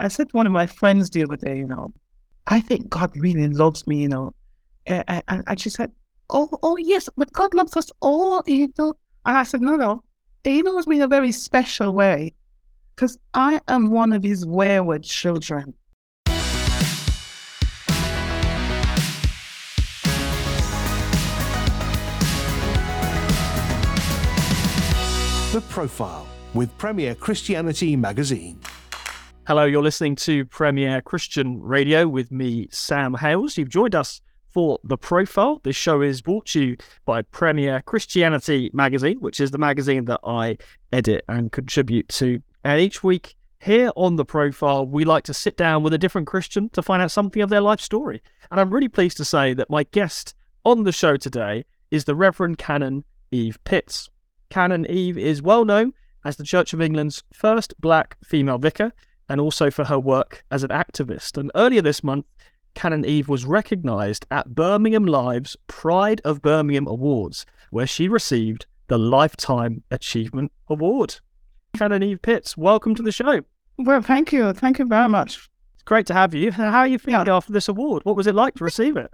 I said to one of my friends the other day, you know, I think God really loves me, you know. And, and, and she said, Oh, oh yes, but God loves us all, you know. And I said, No, no. He loves me in a very special way. Because I am one of his wayward children. The Profile with Premier Christianity Magazine. Hello, you're listening to Premier Christian Radio with me, Sam Hailes. You've joined us for The Profile. This show is brought to you by Premier Christianity Magazine, which is the magazine that I edit and contribute to. And each week here on The Profile, we like to sit down with a different Christian to find out something of their life story. And I'm really pleased to say that my guest on the show today is the Reverend Canon Eve Pitts. Canon Eve is well known as the Church of England's first black female vicar and also for her work as an activist. And earlier this month, Canon Eve was recognised at Birmingham Live's Pride of Birmingham Awards, where she received the Lifetime Achievement Award. Canon Eve Pitts, welcome to the show. Well, thank you. Thank you very much. It's great to have you. How are you feeling yeah. after this award? What was it like to receive it?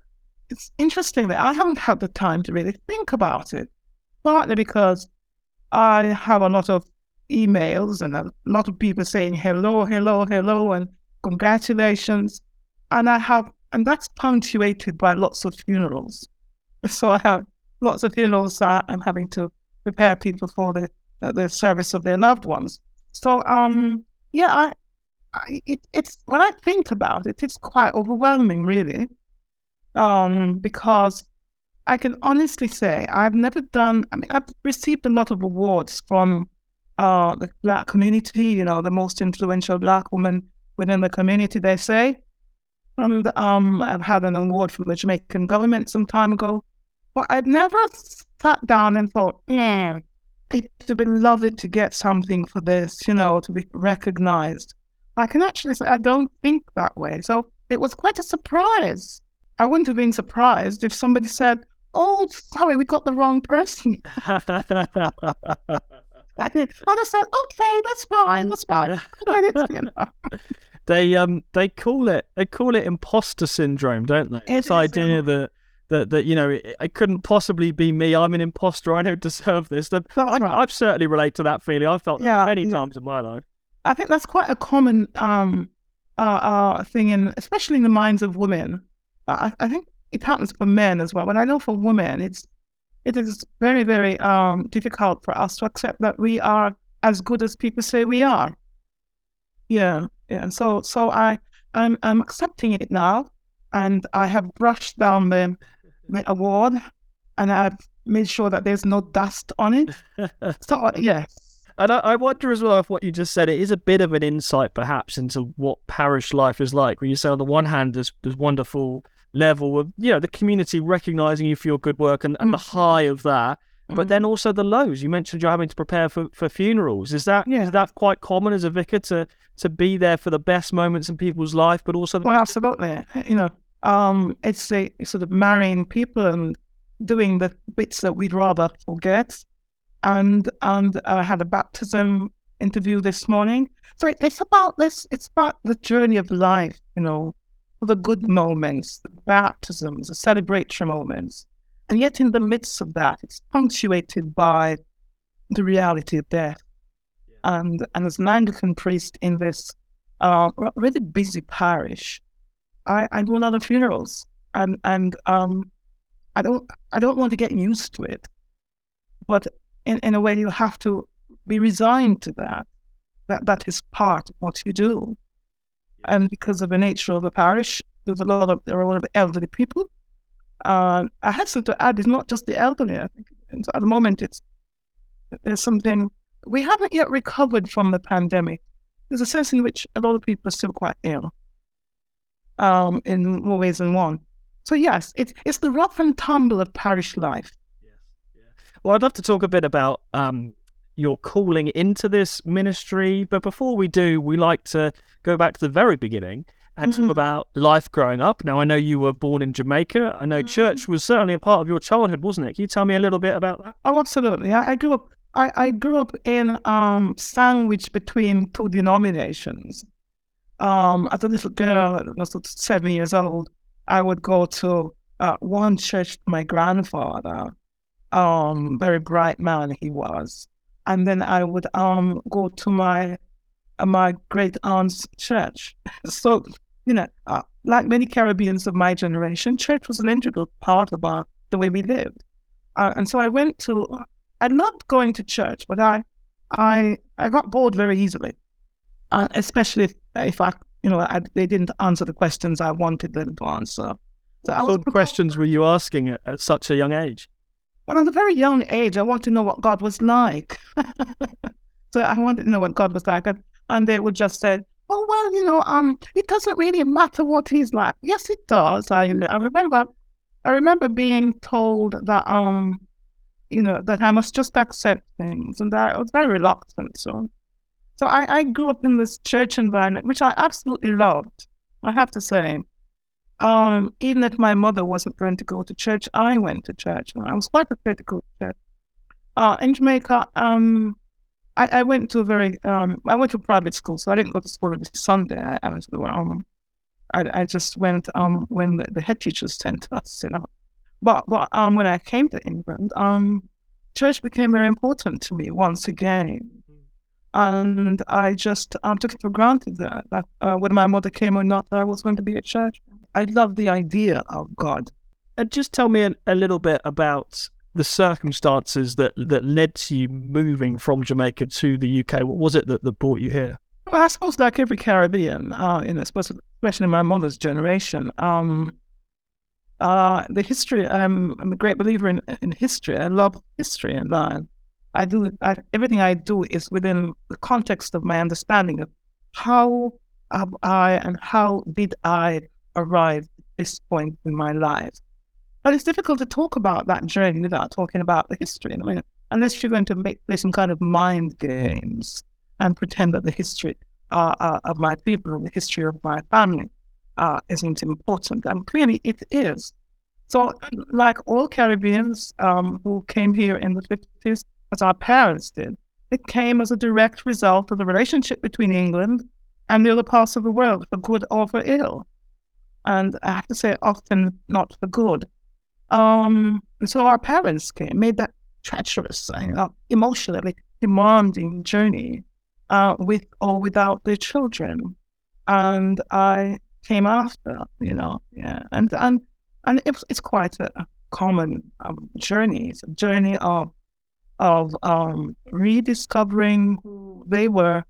It's interesting that I haven't had the time to really think about it, partly because I have a lot of emails and a lot of people saying hello, hello, hello, and congratulations. And I have, and that's punctuated by lots of funerals. So I have lots of funerals that I'm having to prepare people for the the service of their loved ones. So um, yeah, I, I it, it's when I think about it, it's quite overwhelming, really, um, because I can honestly say I've never done. I mean, I've received a lot of awards from uh, the black community, you know, the most influential black woman within the community, they say. And um, I've had an award from the Jamaican government some time ago. But I'd never sat down and thought, yeah, it would be lovely to get something for this, you know, to be recognized. I can actually say I don't think that way. So it was quite a surprise. I wouldn't have been surprised if somebody said, Oh, sorry, we got the wrong person. I did. I said, okay, that's fine, that's fine. they um they call it they call it imposter syndrome, don't they? It's idea that that that you know it, it, couldn't possibly be me. I'm an imposter. I don't deserve this. That, I, I've certainly relate to that feeling. I've felt yeah, many yeah. times in my life. I think that's quite a common um uh, uh thing in especially in the minds of women. I, I think it happens for men as well. But I know for women, it's it is very, very um, difficult for us to accept that we are as good as people say we are. Yeah, yeah. And so, so I, I'm, I'm accepting it now, and I have brushed down the, the award, and I've made sure that there's no dust on it. so, yeah. And I, I, wonder as well if what you just said it is a bit of an insight, perhaps, into what parish life is like. Where you say on the one hand, there's there's wonderful level of you know the community recognizing you for your good work and, and the high of that but mm-hmm. then also the lows. You mentioned you're having to prepare for, for funerals. Is that yeah. is that quite common as a vicar to to be there for the best moments in people's life but also well absolutely. You know um it's a sort of marrying people and doing the bits that we'd rather forget. And and i had a baptism interview this morning. So it's about this it's about the journey of life you know the good moments, the baptisms, the celebratory moments. And yet, in the midst of that, it's punctuated by the reality of death. Yeah. And, and as an Anglican priest in this uh, really busy parish, I, I do a lot of funerals. And, and um, I, don't, I don't want to get used to it. But in, in a way, you have to be resigned to that. That, that is part of what you do and because of the nature of the parish, there's a lot of there are a lot of elderly people. Uh, I hasten to add, it's not just the elderly. I think at the moment, it's there's something we haven't yet recovered from the pandemic. There's a sense in which a lot of people are still quite ill, um, in more ways than one. So yes, it's it's the rough and tumble of parish life. Yes, yeah. Well, I'd love to talk a bit about um, your calling into this ministry. But before we do, we like to go back to the very beginning and mm-hmm. talk about life growing up. Now, I know you were born in Jamaica. I know mm-hmm. church was certainly a part of your childhood, wasn't it? Can you tell me a little bit about that? Oh, absolutely. I, I grew up. I, I grew up in um, sandwich between two denominations. um, as a little girl, I was seven years old, I would go to uh, one church my grandfather, um, very bright man he was, and then I would um go to my uh, my great aunt's church. so you know, uh, like many Caribbeans of my generation, church was an integral part of our, the way we lived. Uh, and so I went to. I loved going to church, but I, I, I got bored very easily, uh, especially if, if I, you know, I, they didn't answer the questions I wanted them to answer. So what questions were you asking at, at such a young age? Well, at a very young age, I wanted to know what God was like. so I wanted to know what God was like. And, and they would just say, oh, well, you know, um, it doesn't really matter what he's like. Yes, it does. I, I remember, I remember being told that, um, you know, that I must just accept things. And I was very reluctant. So, so I, I grew up in this church environment, which I absolutely loved. I have to say. Um, even if my mother wasn't going to go to church, I went to church. I was quite prepared to go to church. Uh, in Jamaica, um, I, I, went to a very, um, I went to private school, so I didn't go to school every Sunday. I, I was, um, I, I just went um, when the, the, head teachers sent us, you know. But, but um, when I came to England, um, church became very important to me once again. And I just um, took it for granted that, that uh, whether my mother came or not, I was going to be at church. I love the idea of God. And just tell me a, a little bit about the circumstances that, that led to you moving from Jamaica to the UK. What was it that, that brought you here? Well, I suppose like every Caribbean, uh, in especially in my mother's generation, um, uh, the history. I'm, I'm a great believer in, in history. I love history, and uh, I do I, everything I do is within the context of my understanding of how I and how did I arrived at this point in my life. But it's difficult to talk about that journey without talking about the history. I mean, unless you're going to make play some kind of mind games and pretend that the history uh, uh, of my people, the history of my family, uh, isn't important. And clearly it is. So, like all Caribbeans um, who came here in the 50s, as our parents did, it came as a direct result of the relationship between England and the other parts of the world, for good or for ill and I have to say, often not for good. Um, so our parents came, made that treacherous, uh, emotionally demanding journey uh, with or without their children, and I came after, you know, yeah, and and and it's it's quite a, a common um, journey. It's a journey of of um, rediscovering who they were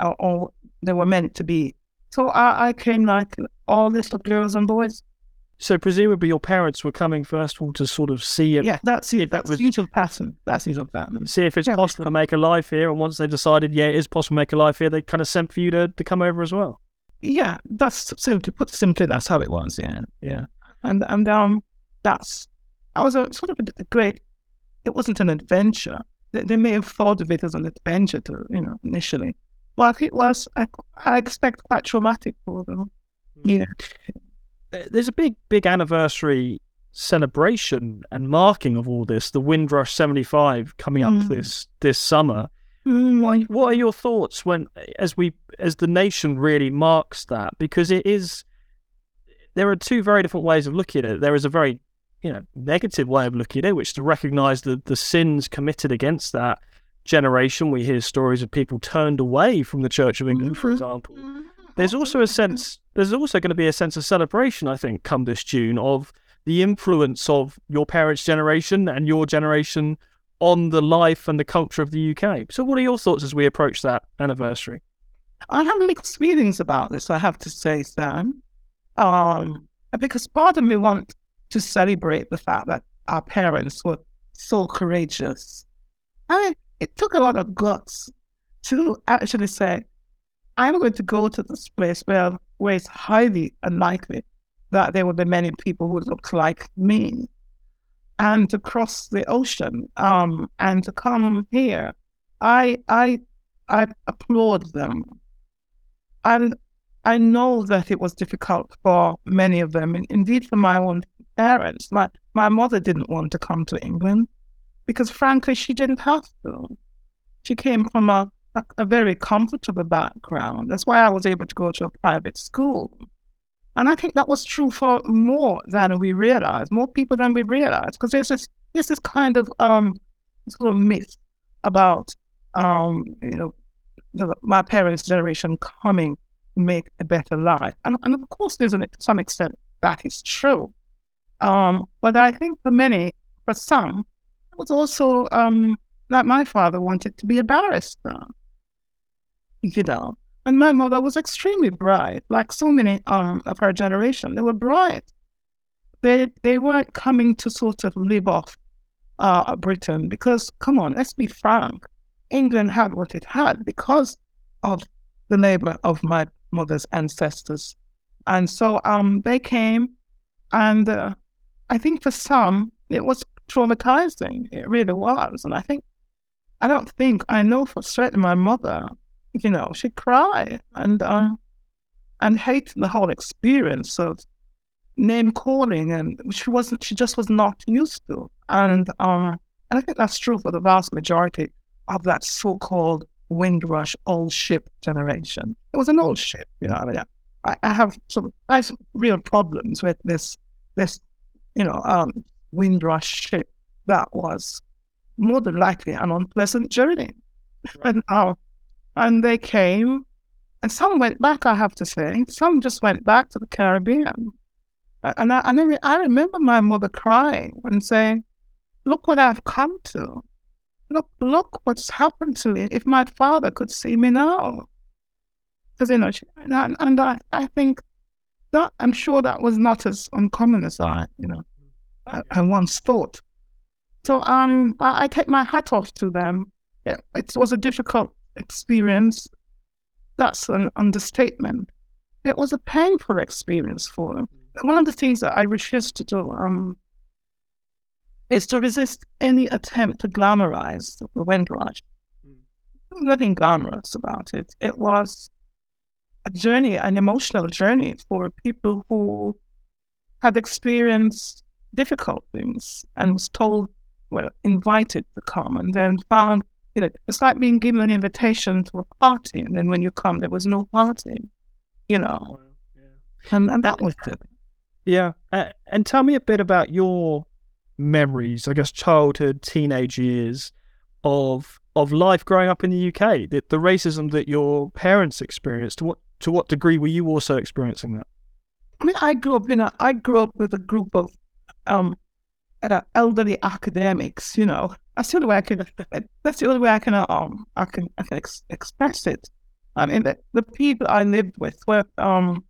or, or they were meant to be so I, I came like all little girls and boys. So presumably your parents were coming first of all to sort of see it. Yeah, that's it. That's the usual pattern. That's the usual pattern. See if it's yeah, possible to make a life here. And once they decided, yeah, it is possible to make a life here, they kind of sent for you to, to come over as well. Yeah, that's simply put simply, that's how it was. Yeah, yeah. And and um, that's I was a sort of a, a great. It wasn't an adventure. They, they may have thought of it as an adventure to you know initially, well, it was, I, I expect, quite traumatic for them. Yeah. There's a big, big anniversary celebration and marking of all this, the Windrush 75 coming up mm. this this summer. Mm. What are your thoughts when, as we, as the nation really marks that? Because it is, there are two very different ways of looking at it. There is a very, you know, negative way of looking at it, which is to recognise the the sins committed against that, generation, we hear stories of people turned away from the Church of England, for mm-hmm. example. There's also a sense, there's also going to be a sense of celebration, I think, come this June of the influence of your parents' generation and your generation on the life and the culture of the UK. So, what are your thoughts as we approach that anniversary? I have mixed feelings about this, I have to say, Sam. Um, because part of me wants to celebrate the fact that our parents were so courageous. I mean, it took a lot of guts to actually say, I'm going to go to this place where, where it's highly unlikely that there will be many people who look like me and to cross the ocean um, and to come here. I, I, I applaud them. And I know that it was difficult for many of them, and indeed for my own parents. My, my mother didn't want to come to England because frankly, she didn't have to. She came from a, a, very comfortable background. That's why I was able to go to a private school. And I think that was true for more than we realize, more people than we realize, because there's this, there's this kind of um, sort of myth about, um, you know, the, my parents' generation coming to make a better life. And, and of course, there's an, some extent that is true. Um, but I think for many, for some, it was also um, that my father wanted to be a barrister. You know, and my mother was extremely bright, like so many um, of her generation. They were bright. They they weren't coming to sort of live off uh, Britain because, come on, let's be frank, England had what it had because of the labor of my mother's ancestors, and so um, they came, and uh, I think for some it was traumatizing. It really was, and I think I don't think I know for certain my mother you know, she cried and uh, and hated the whole experience of name calling, and she wasn't. She just was not used to. And uh, and I think that's true for the vast majority of that so-called Windrush old ship generation. It was an old ship, you know. I mean, I, I have some I have some real problems with this this you know um, Windrush ship that was more than likely an unpleasant journey. Right. And uh, and they came, and some went back, I have to say. Some just went back to the Caribbean. And I, and I, remember my mother crying and saying, Look what I've come to. Look, look what's happened to me. If my father could see me now. Because, you know, she, and, and I, I think that, I'm sure that was not as uncommon as I, you know, I, I once thought. So um, I, I take my hat off to them. It, it was a difficult experience, that's an understatement. It was a painful experience for them. One of the things that I refused to do um, is to resist any attempt to glamorize the Windrush. Mm. Nothing glamorous about it. It was a journey, an emotional journey for people who had experienced difficult things and was told, well, invited to come and then found you know, it's like being given an invitation to a party, and then when you come, there was no party, you know, yeah. and, and that was it. Yeah, uh, and tell me a bit about your memories, I guess, childhood, teenage years of of life growing up in the UK. The, the racism that your parents experienced. To what to what degree were you also experiencing that? I mean, I grew up in a I grew up with a group of um, elderly academics, you know, that's the only way I can. That's the only way I can. Um, I can. I can ex- express it. I mean, the, the people I lived with were, um,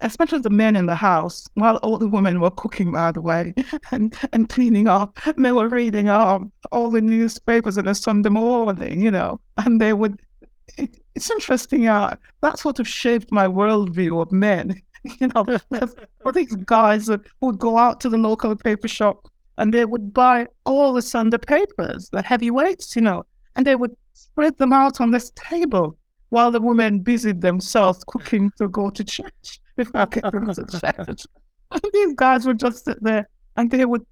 especially the men in the house, while all the women were cooking, by the way, and, and cleaning up, they were reading um, all the newspapers on a Sunday morning, you know, and they would. It, it's interesting. Uh, that sort of shaped my worldview of men. You know, for these guys that would go out to the local paper shop and they would buy all the Sunday papers, the heavyweights, you know, and they would spread them out on this table while the women busied themselves cooking to go to church before getting to church. And these guys would just sit there and they would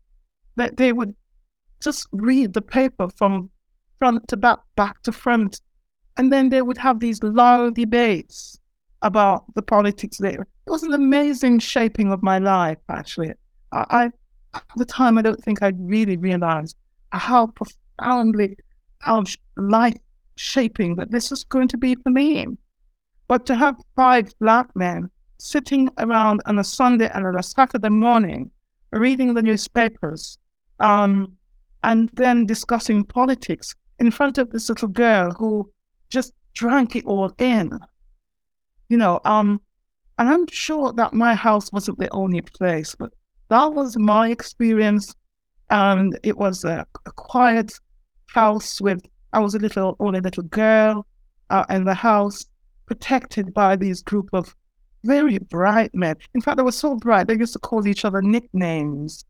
they, they would just read the paper from front to back, back to front. And then they would have these long debates about the politics there. It was an amazing shaping of my life, actually. I, at the time, I don't think I'd really realized how profoundly how life shaping that this was going to be for me. But to have five black men sitting around on a Sunday and on a Saturday morning, reading the newspapers, um, and then discussing politics in front of this little girl who just drank it all in. You know, um, and I'm sure that my house wasn't the only place, but that was my experience. And it was a, a quiet house with, I was a little, only little girl uh, in the house, protected by these group of very bright men. In fact, they were so bright, they used to call each other nicknames.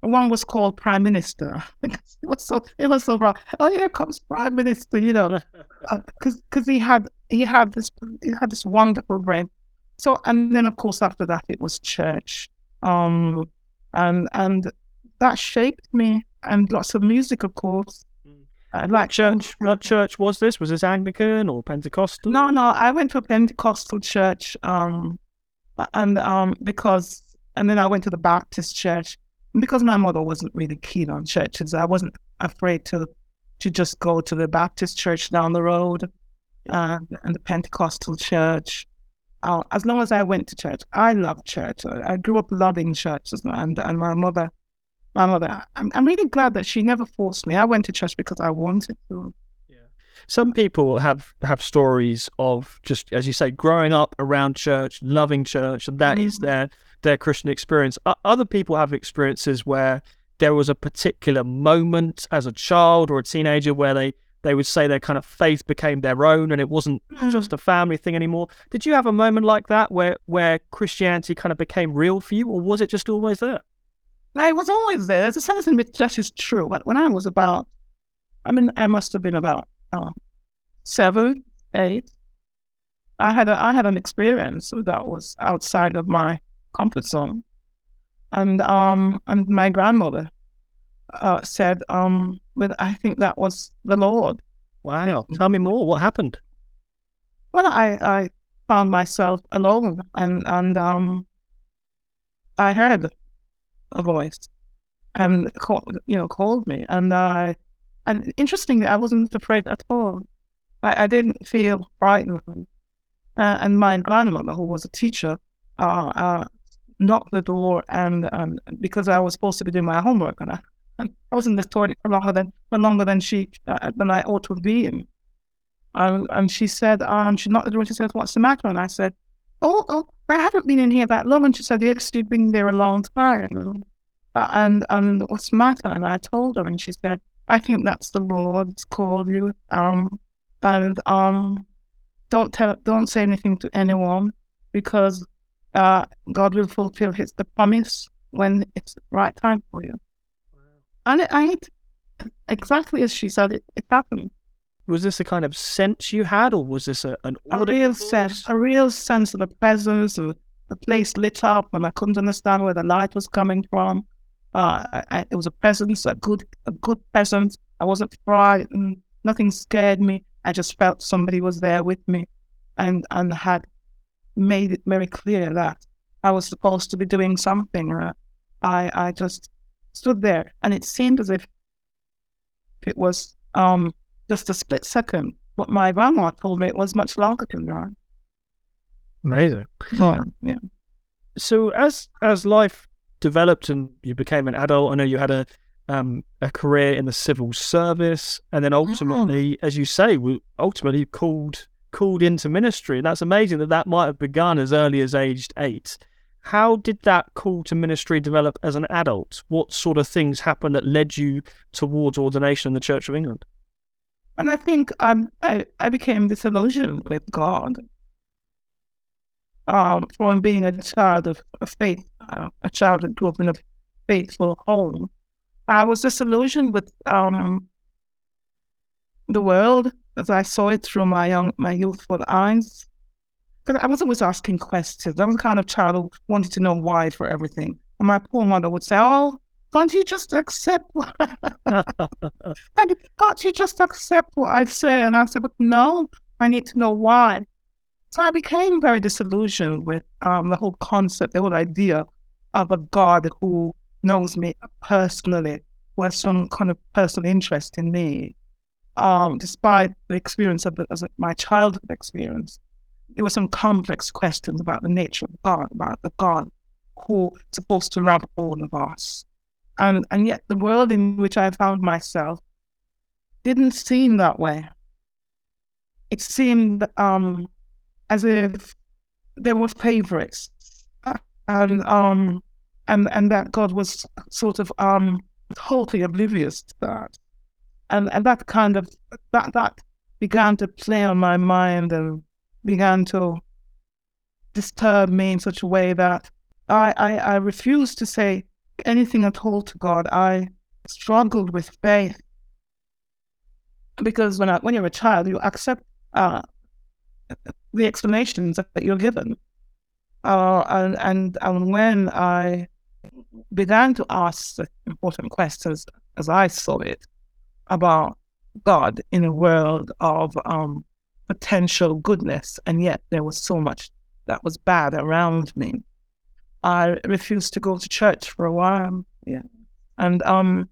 One was called Prime Minister. it was so it was so bright. Oh, here comes Prime Minister, you know, because uh, because he had he had this he had this wonderful brain. So and then of course after that it was church. Um, and and that shaped me and lots of music, of course. I like church. What church was this? Was this Anglican or Pentecostal? No, no, I went to a Pentecostal church, um, and um, because, and then I went to the Baptist church because my mother wasn't really keen on churches. I wasn't afraid to to just go to the Baptist church down the road, uh, and the Pentecostal church. Uh, as long as I went to church, I loved church. I, grew up loving church, and and my mother my mother. I'm, I'm really glad that she never forced me. I went to church because I wanted to. Yeah. Some people have have stories of just as you say, growing up around church, loving church, and that mm-hmm. is their their Christian experience. Other people have experiences where there was a particular moment as a child or a teenager where they they would say their kind of faith became their own and it wasn't mm. just a family thing anymore. Did you have a moment like that where where Christianity kind of became real for you, or was it just always there? I was always there. There's a sense in which that is true. But when I was about, I mean, I must have been about uh, seven, eight. I had a, I had an experience that was outside of my comfort zone, and um, and my grandmother uh, said, um, but I think that was the Lord. Wow! Tell me more. What happened? Well, I I found myself alone, and and um, I heard a voice and called, you know, called me. And I, and interestingly, I wasn't afraid at all. I, I didn't feel frightened. Uh, and my grandmother, who was a teacher, uh, uh, knocked the door, and um, because I was supposed to be doing my homework, and I, and I was in the toilet for longer than for longer than she uh, than I ought to been. Um, and she said, um, she knocked the door. and She said, "What's the matter?" And I said, "Oh, oh, I haven't been in here that long. And she said, Yes, you've been there a long time. Uh, and and what's the matter? And I told her, and she said, I think that's the Lord's called you. Um, and um, don't tell, don't say anything to anyone because uh, God will fulfill His the promise when it's the right time for you. Wow. And it, I, exactly as she said, it, it happened was this a kind of sense you had, or was this a, an a real sense, a real sense of the presence of the place lit up, and I couldn't understand where the light was coming from. Uh, I, it was a presence, a good, a good presence. I wasn't frightened. Nothing scared me. I just felt somebody was there with me, and and had made it very clear that I was supposed to be doing something. Uh, I I just stood there, and it seemed as if it was um just a split second. What my grandma told me it was much longer than that. Amazing. Oh, yeah. So as as life developed and you became an adult, I know you had a um, a career in the civil service, and then ultimately, mm. as you say, we ultimately called called into ministry. And that's amazing that that might have begun as early as aged eight. How did that call to ministry develop as an adult? What sort of things happened that led you towards ordination in the Church of England? And I think um, I, I became disillusioned with God um, from being a child of, of faith, uh, a child that grew up in a faithful home. I was disillusioned with um, the world as I saw it through my young, my youthful eyes. Because I was always asking questions. I was the kind of child who wanted to know why for everything. And my poor mother would say, "Oh, can't you just accept what can't you just accept what I say? And I said, but no, I need to know why. So I became very disillusioned with um, the whole concept, the whole idea of a God who knows me personally, who has some kind of personal interest in me. Um, despite the experience of as my childhood experience, there were some complex questions about the nature of God, about the God who is supposed to love all of us. And, and yet the world in which I found myself didn't seem that way. It seemed um, as if there were favorites, and um, and and that God was sort of um, totally oblivious to that, and and that kind of that that began to play on my mind and began to disturb me in such a way that I I, I refused to say anything at all to God. I struggled with faith because when I, when you're a child, you accept uh, the explanations that you're given. Uh, and, and and when I began to ask important questions, as I saw it, about God in a world of um, potential goodness, and yet there was so much that was bad around me. I refused to go to church for a while. Yeah, and um,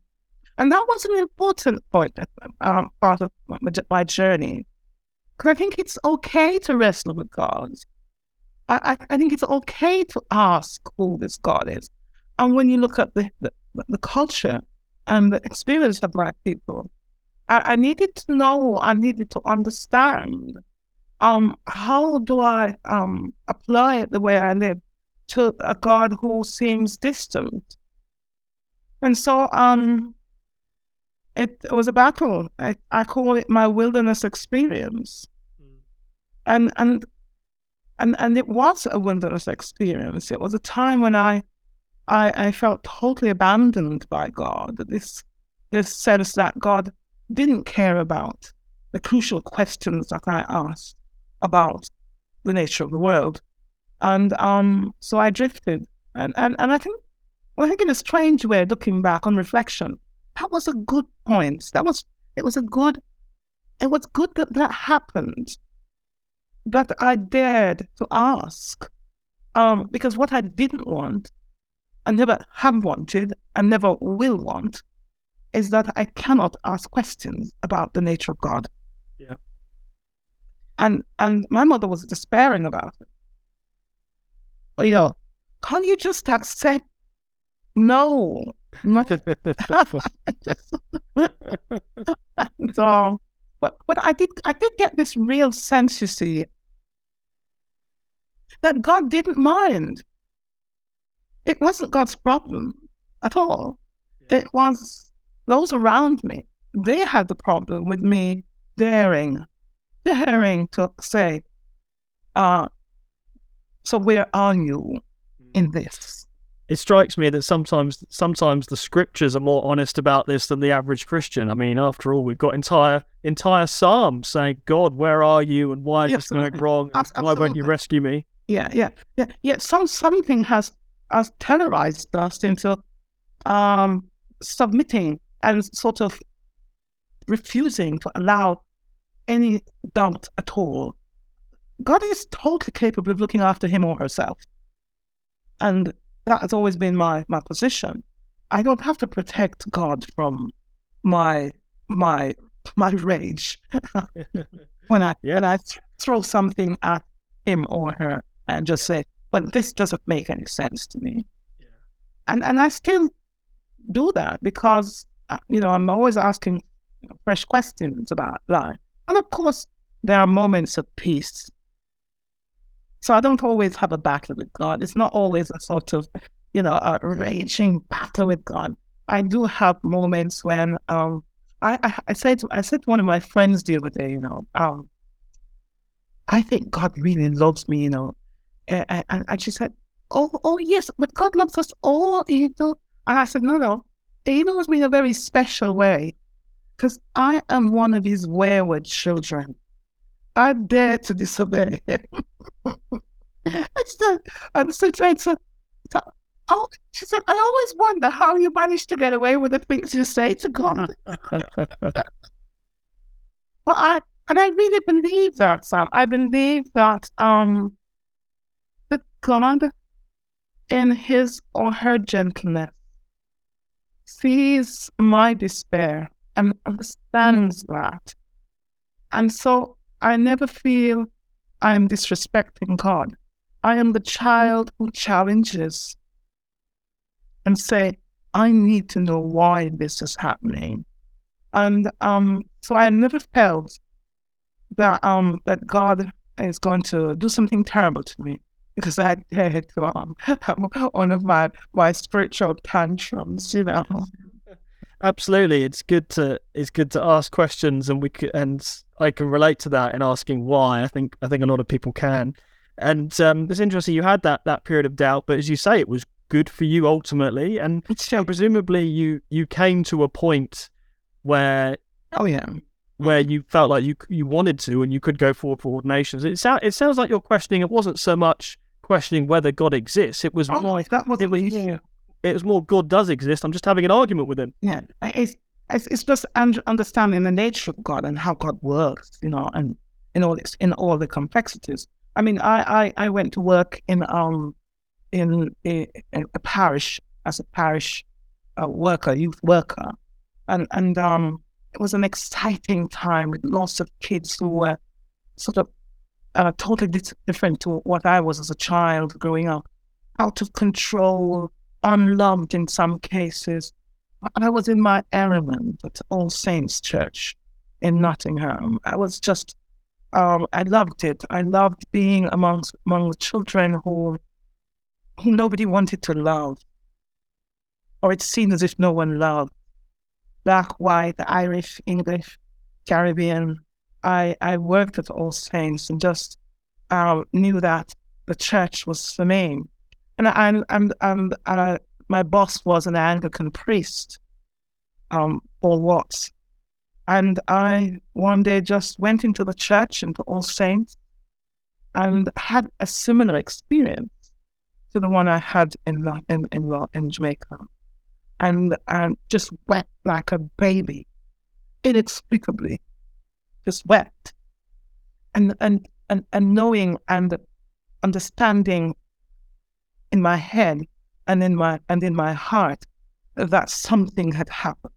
and that was an important point, um, part of my, my journey, because I think it's okay to wrestle with God. I, I, I think it's okay to ask who this God is. And when you look at the, the, the culture and the experience of Black people, I, I, needed to know, I needed to understand um, how do I um, apply it the way I live to a God who seems distant. And so um, it, it was a battle. I, I call it my wilderness experience. Mm. And, and and and it was a wilderness experience. It was a time when I I, I felt totally abandoned by God. This this sense that God didn't care about the crucial questions that I asked about the nature of the world. And um, so I drifted. And, and, and I think, well, I think in a strange way, looking back on reflection, that was a good point. That was, it was a good, it was good that that happened, that I dared to ask. Um, because what I didn't want I never have wanted and never will want is that I cannot ask questions about the nature of God. Yeah. And and my mother was despairing about it. You know, can't you just accept no? so but but I did I did get this real sense, you see, that God didn't mind it wasn't God's problem at all. It was those around me. They had the problem with me daring, daring to say, uh, so where are you in this? It strikes me that sometimes sometimes the scriptures are more honest about this than the average Christian. I mean, after all, we've got entire entire psalms saying, God, where are you and why is yes, this going wrong? Why won't you rescue me? Yeah, yeah, yeah, yeah. Some something has has terrorized us into um, submitting and sort of refusing to allow any doubt at all. God is totally capable of looking after him or herself. And that has always been my, my position. I don't have to protect God from my my my rage when I yeah. when I th- throw something at him or her and just say, but this doesn't make any sense to me. Yeah. And and I still do that because uh, you know I'm always asking fresh questions about life, and of course there are moments of peace. So I don't always have a battle with God. It's not always a sort of you know a raging battle with God. I do have moments when um I, I, I said to, I said to one of my friends the other day, you know, um, I think God really loves me, you know, and, and, she said, oh, oh, yes, but God loves us all, you know. And I said, no, no. He loves me in a very special way because I am one of his wayward children. I dare to disobey him. Said, I'm so to, to, oh, she said, I always wonder how you manage to get away with the things you say to God. but I, and I really believe that, Sam. I believe that um, God, in his or her gentleness, sees my despair and understands that. And so I never feel I am disrespecting God. I am the child who challenges and say, I need to know why this is happening. And um, so I never felt that um, that God is going to do something terrible to me because I had um, one of my my spiritual tantrums, you know. Absolutely, it's good to it's good to ask questions, and we can, and I can relate to that in asking why. I think I think a lot of people can, and um, it's interesting. You had that that period of doubt, but as you say, it was good for you ultimately, and presumably you you came to a point where oh yeah where you felt like you you wanted to and you could go forward for ordinations. It sounds it sounds like your questioning it wasn't so much questioning whether God exists. It was oh, more, that was it was, yeah. it was more God does exist. I'm just having an argument with him. Yeah, it's it's, it's just understanding the nature of God and how God works, you know, and in all this, in all the complexities. I mean, I, I, I went to work in um in a, a parish as a parish uh, worker, youth worker, and and um it was an exciting time with lots of kids who were sort of uh, totally different to what I was as a child growing up, out of control, unloved in some cases. I was in my element at All Saints Church in Nottingham. I was just, um, I loved it. I loved being amongst among the children who, who nobody wanted to love, or it seemed as if no one loved. Black, white, Irish, English, Caribbean. I I worked at All Saints and just uh, knew that the church was for me. And and and, and uh, my boss was an Anglican priest, um, Paul Watts. And I one day just went into the church, into All Saints, and had a similar experience to the one I had in in in, in Jamaica, and and just wept like a baby, inexplicably, just wept, and and and, and knowing and understanding in my head and in my and in my heart that something had happened.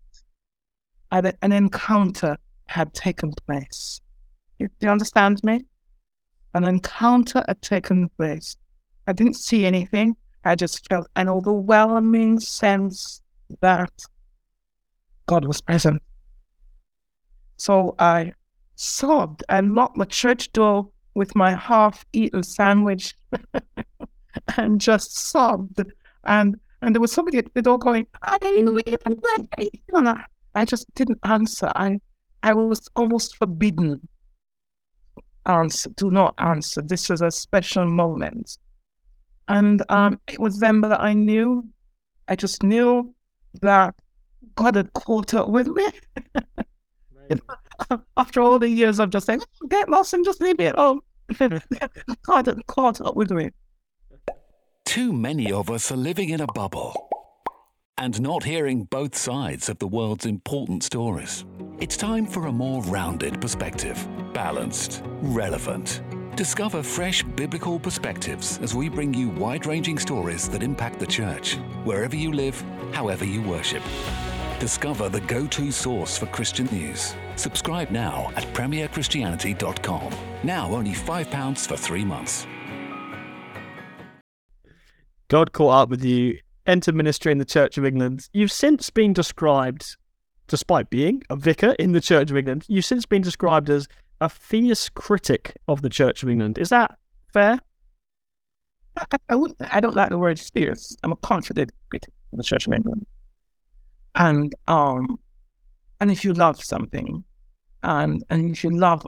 And an encounter had taken place. Do you understand me? An encounter had taken place. I didn't see anything. I just felt an overwhelming sense that God was present. So I sobbed and locked the church door with my half eaten sandwich and just sobbed. And and there was somebody at the door going, I I just didn't answer. I I was almost forbidden. Answer, do not answer. This is a special moment. And um, it was then that I knew, I just knew that God had caught up with me. After all the years of just saying, oh, get lost and just leave me at home. God caught up with me. Too many of us are living in a bubble and not hearing both sides of the world's important stories. It's time for a more rounded perspective, balanced, relevant. Discover fresh biblical perspectives as we bring you wide ranging stories that impact the church, wherever you live, however you worship. Discover the go to source for Christian news. Subscribe now at premierchristianity.com. Now only £5 for three months. God caught up with you, entered ministry in the Church of England. You've since been described, despite being a vicar in the Church of England, you've since been described as a fierce critic of the Church of England. Is that fair? I, I, I don't like the word fierce. I'm a confident critic of the Church of England. And um, and if you love something, and and if you love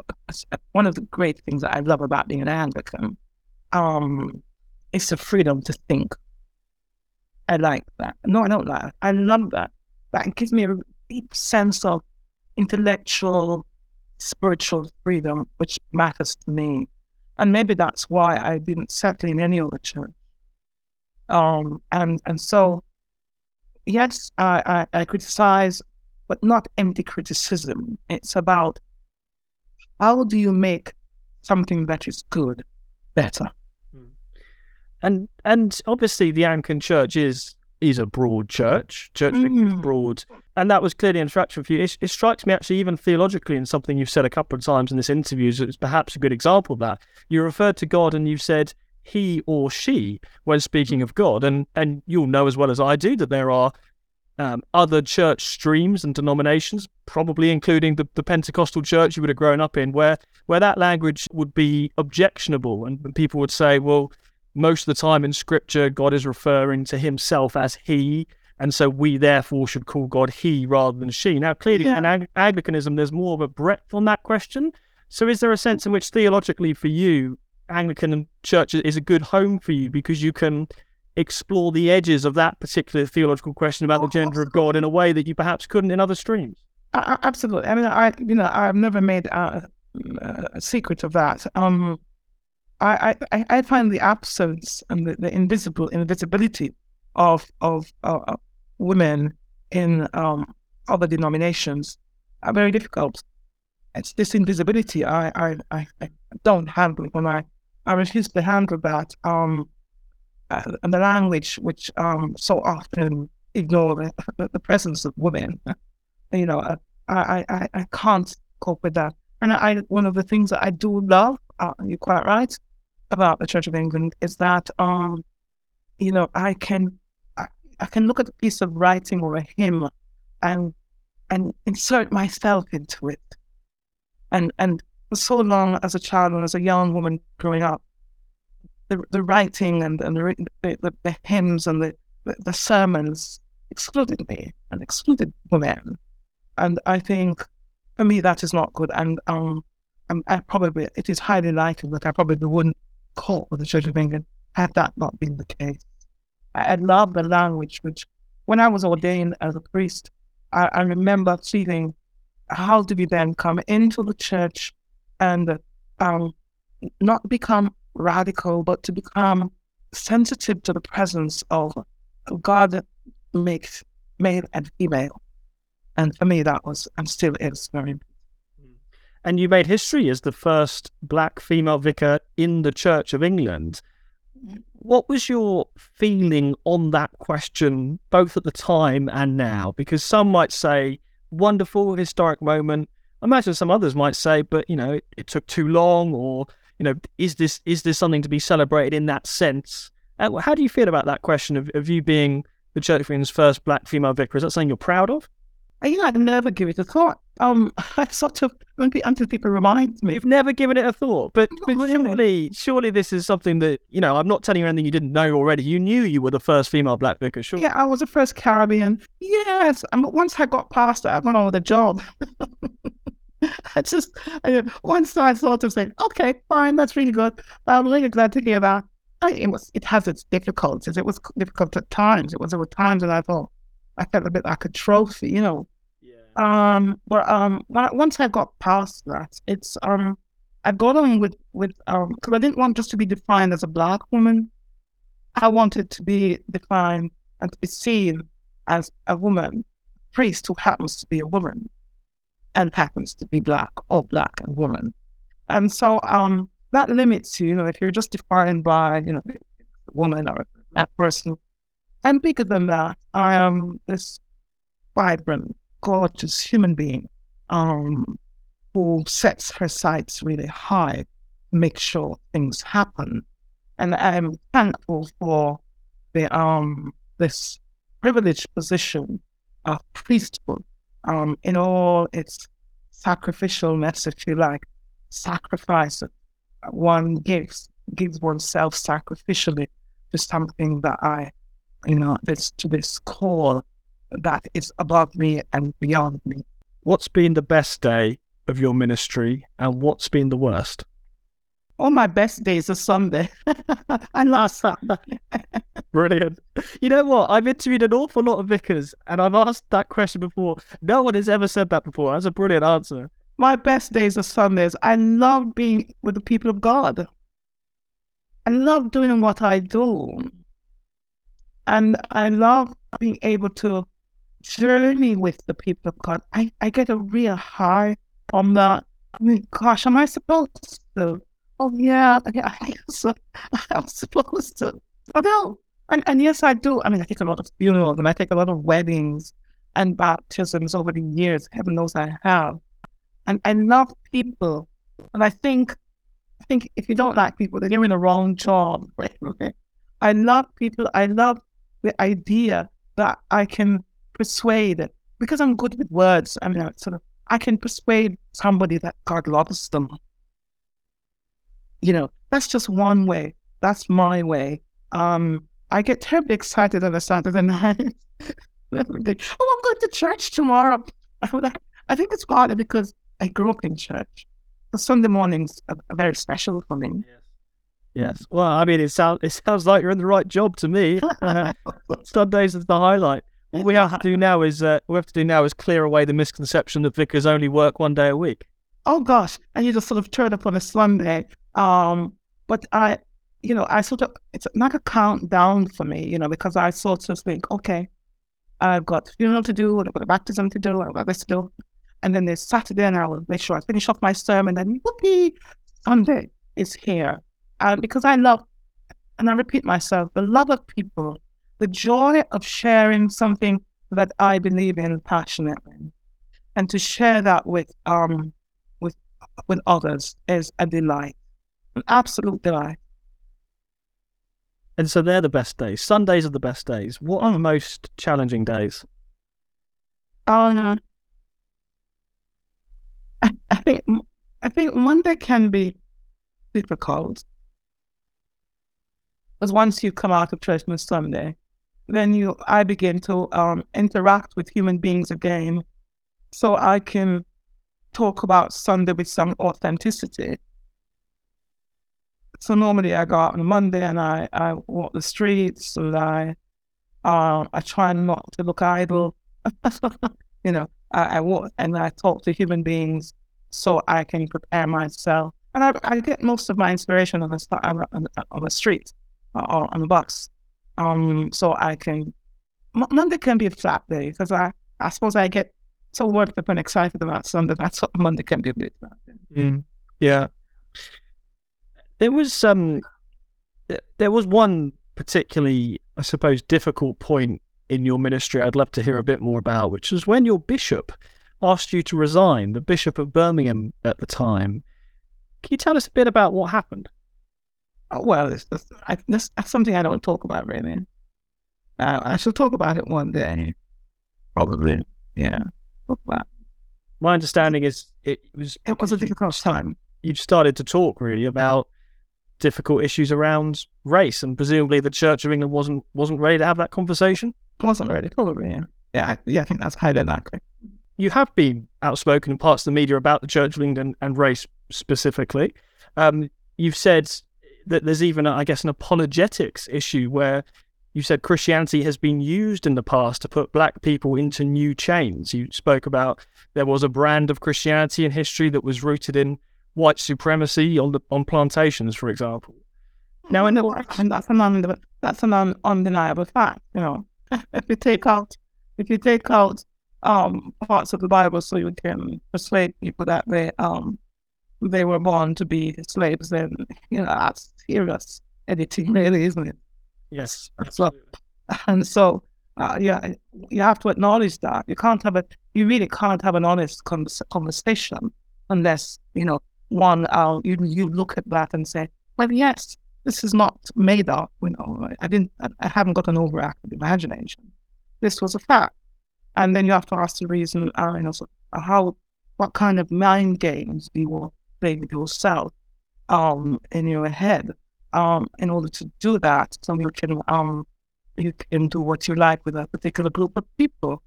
one of the great things that I love about being an Anglican, um, it's the freedom to think. I like that. No, I don't like it. I love that. That gives me a deep sense of intellectual, spiritual freedom, which matters to me. And maybe that's why I didn't settle in any other church. Um, and and so, yes, I, I, I criticize, but not empty criticism. It's about how do you make something that is good better and and obviously the Anglican Church is is a broad church. Church mm. is broad, and that was clearly an attraction for you. It, it, strikes me actually, even theologically, in something you've said a couple of times in this interview, is perhaps a good example of that. You referred to God and you said he or she when speaking of God, and and you'll know as well as I do that there are. Um, other church streams and denominations, probably including the, the Pentecostal church you would have grown up in, where where that language would be objectionable, and people would say, "Well, most of the time in scripture, God is referring to himself as he. And so we therefore should call God he rather than she. Now, clearly, yeah. in Anglicanism, there's more of a breadth on that question. So, is there a sense in which theologically for you, Anglican church is a good home for you because you can explore the edges of that particular theological question about the gender of God in a way that you perhaps couldn't in other streams? Uh, absolutely. I mean, I you know I've never made a, a secret of that. Um, I, I, I find the absence and the, the invisible invisibility of of uh, women in um, other denominations are very difficult. It's this invisibility I, I, I, I don't handle when I, I refuse to handle that. Um, uh, and the language which um, so often ignore the, the, presence of women. You know, uh, I, I, I can't cope with that. And I, one of the things that I do love, uh, you're quite right, about the Church of England is that, um, you know, I can, I, I can look at a piece of writing or a hymn and, and insert myself into it. And, and for so long as a child and as a young woman growing up, the, the writing and, and the, the, the hymns and the, the, the sermons excluded me and excluded women. And I think for me, that is not good. And um, I probably, it is highly likely that I probably wouldn't call with the Church of England had that not been the case. I, I love the language, which when I was ordained as a priest, I, I remember feeling, how do we then come into the church and um, not become radical, but to become sensitive to the presence of God makes male and female. And for me, that was and still is very. And you made history as the first black female vicar in the Church of England. What was your feeling on that question, both at the time and now? Because some might say, wonderful historic moment. I imagine some others might say, but you know, it, it took too long, or you know, is this is this something to be celebrated in that sense? Uh, how do you feel about that question of, of you being the Church of England's first black female vicar? Is that something you're proud of? You know, I'd never give it a thought. Um, I sort of until people remind me. You've never given it a thought, but, but surely, surely this is something that you know. I'm not telling you anything you didn't know already. You knew you were the first female black vicar, sure? Yeah, I was the first Caribbean. Yes, and once I got past that, I went on with the job. I just I, once I sort of said, okay, fine, that's really good. I'm really glad to hear that. I, it was it has its difficulties. It was difficult at times. It was there were times that I thought I felt a bit like a trophy, you know. Yeah. Um, but um, once I got past that, it's um, I got on with with um, because I didn't want just to be defined as a black woman. I wanted to be defined and to be seen as a woman, a priest who happens to be a woman and happens to be black or black and woman. And so um, that limits you, you know, if you're just defined by, you know, a woman or that person. And bigger than that, I am this vibrant, gorgeous human being um, who sets her sights really high, makes sure things happen. And I'm thankful for the um, this privileged position of priesthood um, in all its sacrificialness, if you like, sacrifice one gives, gives oneself sacrificially to something that I, you know, this to this call that is above me and beyond me. What's been the best day of your ministry and what's been the worst? All my best days are Sunday and last Sunday. Brilliant. You know what? I've interviewed an awful lot of vicars and I've asked that question before. No one has ever said that before. That's a brilliant answer. My best days are Sundays. I love being with the people of God. I love doing what I do. And I love being able to journey with the people of God. I, I get a real high from that. I mean, gosh, am I supposed to? oh yeah, I, was, I was supposed to. I know. And, and yes, I do. I mean, I take a lot of funerals and I take a lot of weddings and baptisms over the years. Heaven knows I have. And I love people. And I think, I think if you don't like people, then you're in the wrong job. I love people. I love the idea that I can persuade it because I'm good with words. I mean, sort of, I can persuade somebody that God loves them you know, that's just one way. That's my way. Um, I get terribly excited on a Saturday night. oh, I'm going to church tomorrow. I think it's partly because I grew up in church. The Sunday mornings are, very special for me. Yes. Yes. Well, I mean, it sounds it sounds like you're in the right job to me. Sundays is the highlight. What we have to do now is uh, what we have to do now is clear away the misconception that vicars only work one day a week. Oh gosh, and you just sort of turn up on a Sunday um, but I, you know, I sort of, it's not a countdown for me, you know, because I sort of think, okay, I've got funeral to do, I've got a baptism to do, I've got this to do. And then there's Saturday, and I will make sure I finish off my sermon. And whoopee, Sunday is here. And because I love, and I repeat myself, the love of people, the joy of sharing something that I believe in passionately, and to share that with um with with others is a delight, an absolute delight. And so they're the best days. Sundays are the best days. What are the most challenging days? Um, I, I think I think Monday can be difficult because once you come out of on Sunday, then you I begin to um, interact with human beings again, so I can talk about Sunday with some authenticity. So normally I go out on a Monday and I, I walk the streets and I uh, I try not to look idle. you know, I, I walk and I talk to human beings so I can prepare myself. And I, I get most of my inspiration on the on the street or on the bus. Um, so I can Monday can be a flat day because I I suppose I get so worked up and excited about Sunday. That's what Monday can be a bit. Mm, yeah. There was um, there was one particularly, I suppose, difficult point in your ministry. I'd love to hear a bit more about, which was when your bishop asked you to resign, the Bishop of Birmingham at the time. Can you tell us a bit about what happened? Oh, well, it's, it's, I, that's, that's, something I don't talk about really. Uh, I shall talk about it one day. Probably, yeah. My understanding is it was it was a difficult time. You started to talk really about difficult issues around race, and presumably the Church of England wasn't wasn't ready to have that conversation. Wasn't ready, probably. Yeah, yeah, I, yeah. I think that's highly likely you have been outspoken in parts of the media about the Church of England and race specifically. Um, you've said that there's even, I guess, an apologetics issue where you said Christianity has been used in the past to put black people into new chains. You spoke about there was a brand of Christianity in history that was rooted in white supremacy on the, on plantations, for example. Now, in the and that's an that's an undeniable fact. You know, if you take out if you take out um, parts of the Bible so you can persuade people that they um, they were born to be slaves. Then you know that's serious editing, really, isn't it? Yes. So, and so uh, yeah, you have to acknowledge that you can't have a you really can't have an honest conversation unless you know one uh, you you look at that and say, well, yes, this is not made up. You know, I didn't, I haven't got an overactive imagination. This was a fact. And then you have to ask the reason, uh, you know, so how, what kind of mind games do you play with yourself um, in your head um, in order to do that so you can um, you can do what you like with a particular group of people.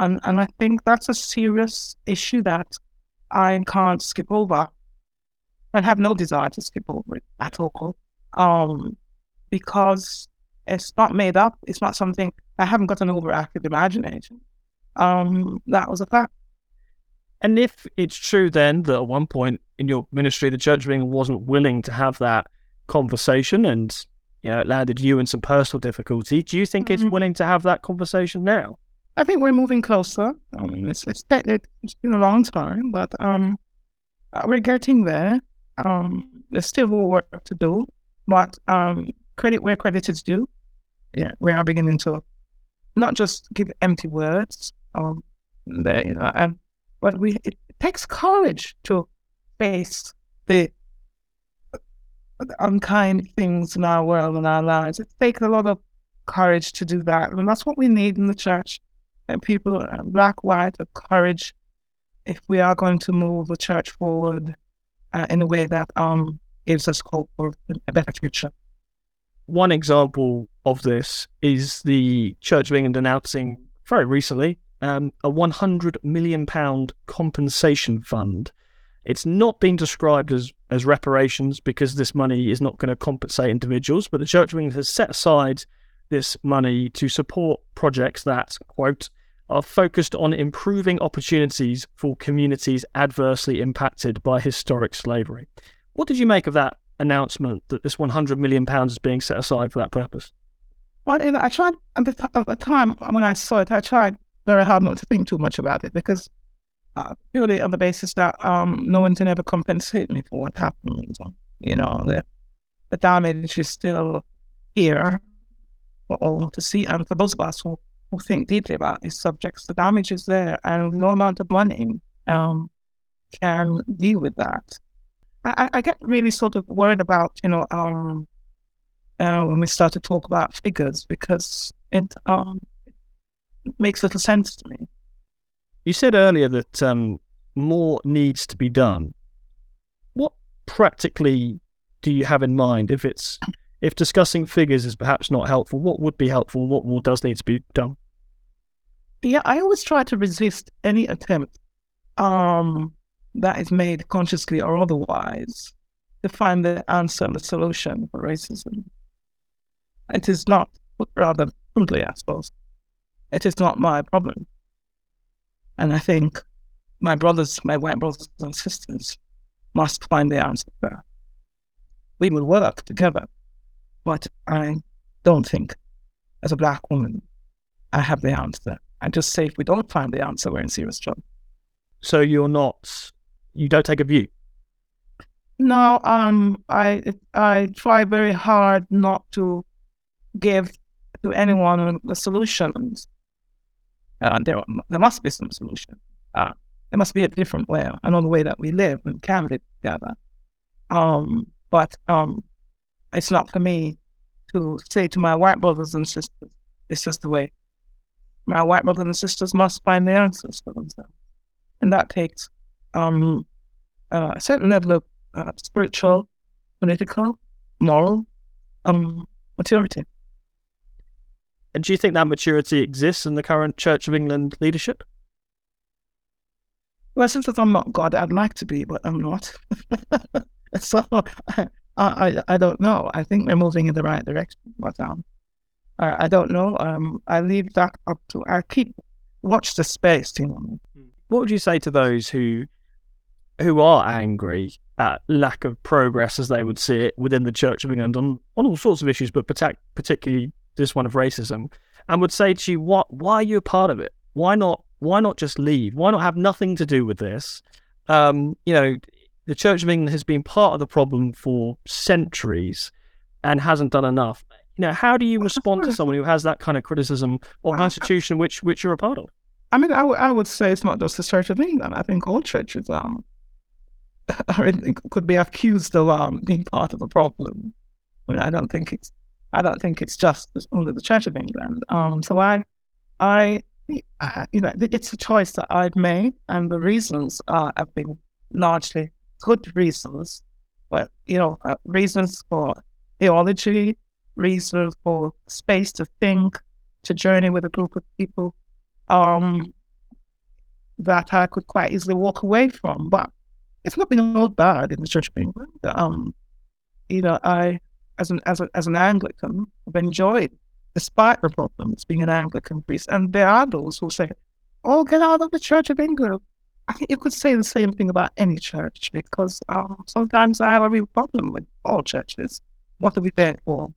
And, and I think that's a serious issue that I can't skip over. I have no desire to skip over it at all. Um, because it's not made up. It's not something I haven't got an overactive imagination um, that was a fact. And if it's true then that at one point in your ministry, the Church England wasn't willing to have that conversation and you know, it landed you in some personal difficulty, do you think mm-hmm. it's willing to have that conversation now? I think we're moving closer. Um, it's, it's, it's been a long time, but um, uh, we're getting there. Um, there's still more work to do, but um, credit where credit is due. Yeah, we are beginning to not just give empty words, um, there, you know, and but we it takes courage to face the, unkind things in our world and our lives. It takes a lot of courage to do that, and that's what we need in the church. And people, uh, black, white, of courage, if we are going to move the church forward uh, in a way that um, gives us hope for a better future. One example of this is the Church of England announcing very recently um, a 100 million pound compensation fund. It's not been described as, as reparations because this money is not going to compensate individuals, but the Church of England has set aside this money to support projects that, quote, are focused on improving opportunities for communities adversely impacted by historic slavery. What did you make of that announcement that this 100 million pounds is being set aside for that purpose? Well, I tried at the, t- at the time when I saw it, I tried very hard not to think too much about it because uh, purely on the basis that um, no one can ever compensate me for what happened. You know, the, the damage is still here for all to see. And for those of us who, who think deeply about these subjects, the damage is there, and no amount of money um, can deal with that. I, I, get really sort of worried about, you know, um, uh, when we start to talk about figures because it um, makes little sense to me. You said earlier that um, more needs to be done. What practically do you have in mind? If it's if discussing figures is perhaps not helpful, what would be helpful? What more does need to be done? Yeah, I always try to resist any attempt um, that is made consciously or otherwise to find the answer and the solution for racism. It is not, rather crudely, I suppose, it is not my problem. And I think my brothers, my white brothers and sisters, must find the answer there. We will work together, but I don't think, as a black woman, I have the answer. I just say if we don't find the answer, we're in serious trouble. So you're not, you don't take a view. No, um, I I try very hard not to give to anyone the solutions. Uh, there, there must be some solution. Uh, there must be a different way, another way that we live and can live together. Um, but um, it's not for me to say to my white brothers and sisters, this is the way. My white brothers and sisters must find the answers for themselves. And that takes um, uh, a certain level of uh, spiritual, political, moral um, maturity. And do you think that maturity exists in the current Church of England leadership? Well, since I'm not God, I'd like to be, but I'm not. so I, I, I don't know. I think we're moving in the right direction, but um, I, I don't know. Um, I leave that up to. I keep watch the space, you know. What would you say to those who who are angry at lack of progress, as they would see it, within the Church of England on, on all sorts of issues, but particularly this one of racism, and would say to you, "What? Why are you a part of it? Why not? Why not just leave? Why not have nothing to do with this?" Um, you know, the Church of England has been part of the problem for centuries and hasn't done enough. You know, how do you respond to someone who has that kind of criticism or an institution which which you're a part of? I mean, I, w- I would say it's not just the Church of England. I think all churches um, could be accused of um, being part of the problem. I, mean, I don't think it's I don't think it's just only the Church of England. Um, so I, I, I, you know, it's a choice that I've made, and the reasons have been largely good reasons, but you know, uh, reasons for theology, reasons for space to think, to journey with a group of people, um, that I could quite easily walk away from. But it's not been all bad in the Church of England. Um, you know, I as an as, a, as an Anglican, have enjoyed, despite the problems, being an Anglican priest. And there are those who say, "Oh, get out of the Church of England." I think you could say the same thing about any church because um, sometimes I have a real problem with all churches. What are we there for?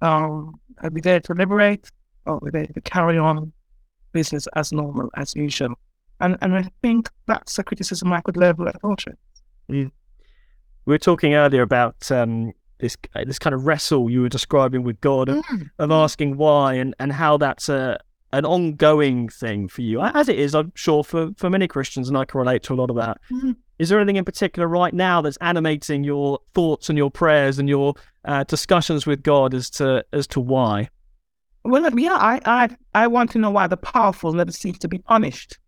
Um, are we there to liberate, or are we there to carry on business as normal as usual? And and I think that's a criticism I could level at all churches. Mm. We were talking earlier about um, this uh, this kind of wrestle you were describing with God of, mm. of asking why and, and how that's a an ongoing thing for you, as it is, I'm sure for for many Christians, and I can relate to a lot of that. Mm. Is there anything in particular right now that's animating your thoughts and your prayers and your uh, discussions with God as to as to why? Well, yeah, I, I I want to know why the powerful never seem to be punished.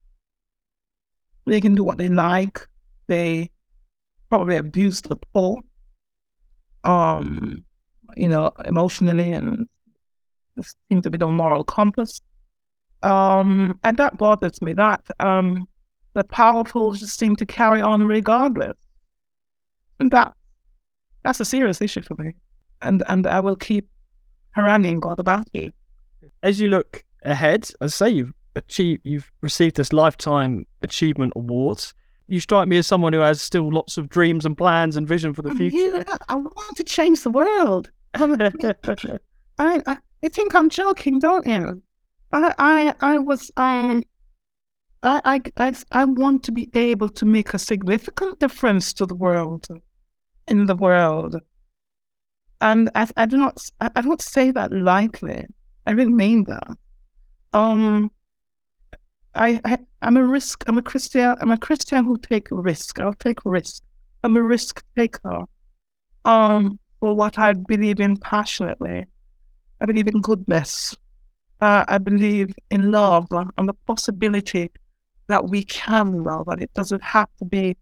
They can do what they like. They probably abuse the poor um, you know, emotionally and seem to be the moral compass. Um, and that bothers me. That um, the powerful just seem to carry on regardless, and that that's a serious issue for me. And and I will keep haranguing God about it. As you look ahead, as I say, you've achieved, you've received this lifetime achievement awards you strike me as someone who has still lots of dreams and plans and vision for the future. Yeah, I want to change the world. I, I, You think I'm joking, don't you? I, I, I was, um, I, I, I, I want to be able to make a significant difference to the world, in the world. And I, I do not, I, I don't say that lightly. I really mean that. Um, I, I, I'm a risk. I'm a Christian. I'm a Christian who take risk. I'll take risk. I'm a risk taker. Um, for what I believe in passionately. I believe in goodness. Uh, I believe in love and the possibility that we can love, and it doesn't have to be.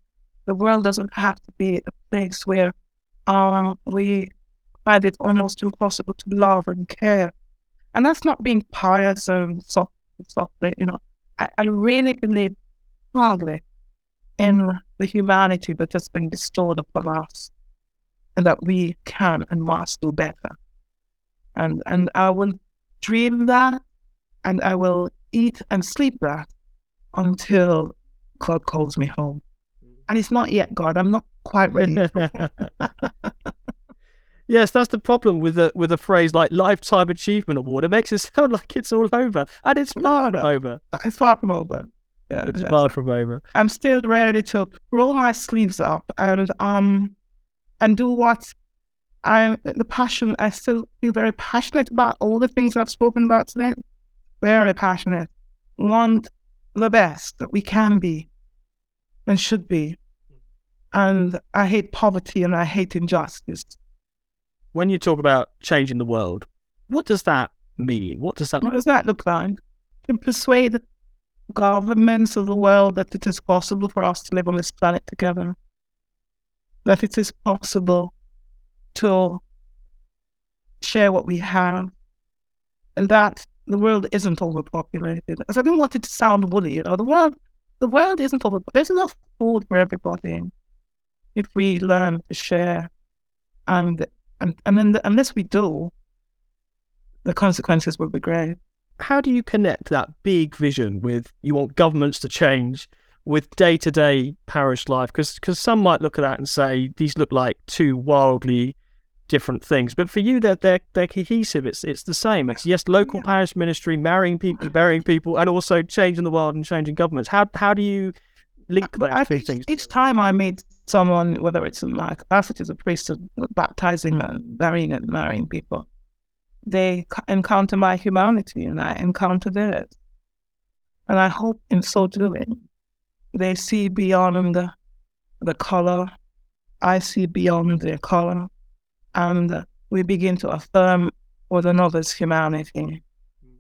The world doesn't have to be a place where uh, we find it almost impossible to love and care. And that's not being pious and soft, softly, you know. I, I really believe strongly in mm-hmm. the humanity that has been bestowed upon us and that we can and must do better. And and I will dream that and I will eat and sleep that until God calls me home. And it's not yet, God. I'm not quite ready. yes, that's the problem with a with a phrase like lifetime achievement award. It makes it sound like it's all over, and it's far from over. It's far from over. Yeah, it's yes. far from over. I'm still ready to roll my sleeves up and um and do what I the passion. I still feel very passionate about all the things I've spoken about today. Very passionate. Want the best that we can be and should be. And I hate poverty and I hate injustice. When you talk about changing the world, what does that mean? What does that What does that look like? To persuade governments of the world that it is possible for us to live on this planet together. That it is possible to share what we have. And that the world isn't overpopulated. As I don't want it to sound woolly, you know, the world the world isn't over there's enough food for everybody if we learn to share and and and then the, unless we do, the consequences will be great. How do you connect that big vision with you want governments to change with day to day parish life? Because some might look at that and say these look like two wildly different things. But for you, they're they're, they're cohesive. It's it's the same. It's yes, local yeah. parish ministry, marrying people, burying people, and also changing the world and changing governments. How how do you link I two things? Each time I meet someone, whether it's in my capacity as a priest, baptizing and burying and marrying people, they encounter my humanity and I encounter theirs. And I hope in so doing, they see beyond the, the color. I see beyond their color and we begin to affirm one another's humanity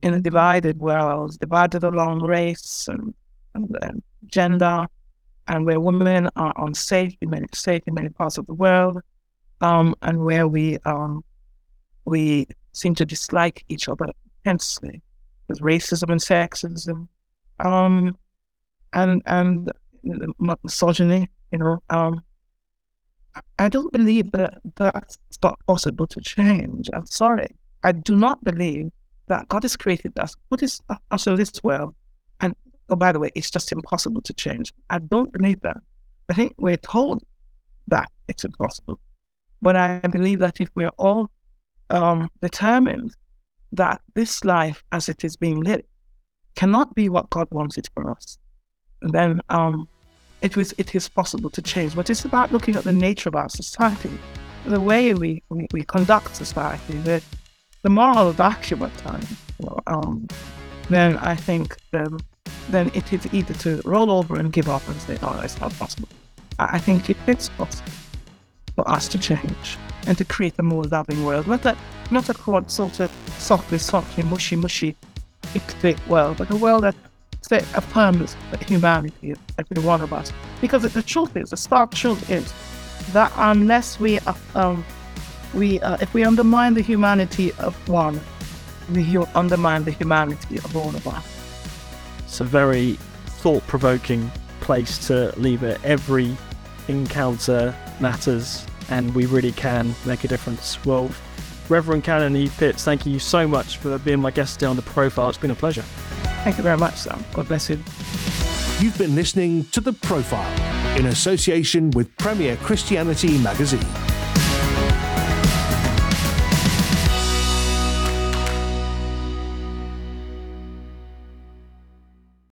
in a divided world, divided along race and, and, and gender, and where women are unsafe in many safe in many parts of the world, um, and where we um, we seem to dislike each other intensely with racism and sexism, um, and and misogyny, you know, um, I don't believe that that's not possible to change. I'm sorry. I do not believe that God has created us, What is us also this world. Oh, by the way, it's just impossible to change. I don't believe that. I think we're told that it's impossible. But I believe that if we're all um, determined that this life as it is being lived cannot be what God wants it for us, then um, it was it is possible to change. But it's about looking at the nature of our society, the way we, we, we conduct society, the, the moral vacuum at times. Well, um, then I think then it is either to roll over and give up and say, "Oh, it's not possible." I, think it is possible for us to change and to create a more loving world, not a not a sort of softly, softly, mushy, mushy, hectic world, but a world that say, affirms humanity, every one of us. Because the truth is, the stark truth is that unless we, um, we uh, if we undermine the humanity of one, we undermine the humanity of all of us. It's a very thought-provoking place to leave it. Every encounter matters, and we really can make a difference. Well, Reverend Canon Eve Pitts, thank you so much for being my guest today on the profile. It's been a pleasure. Thank you very much, Sam. God bless you. You've been listening to The Profile in association with Premier Christianity Magazine.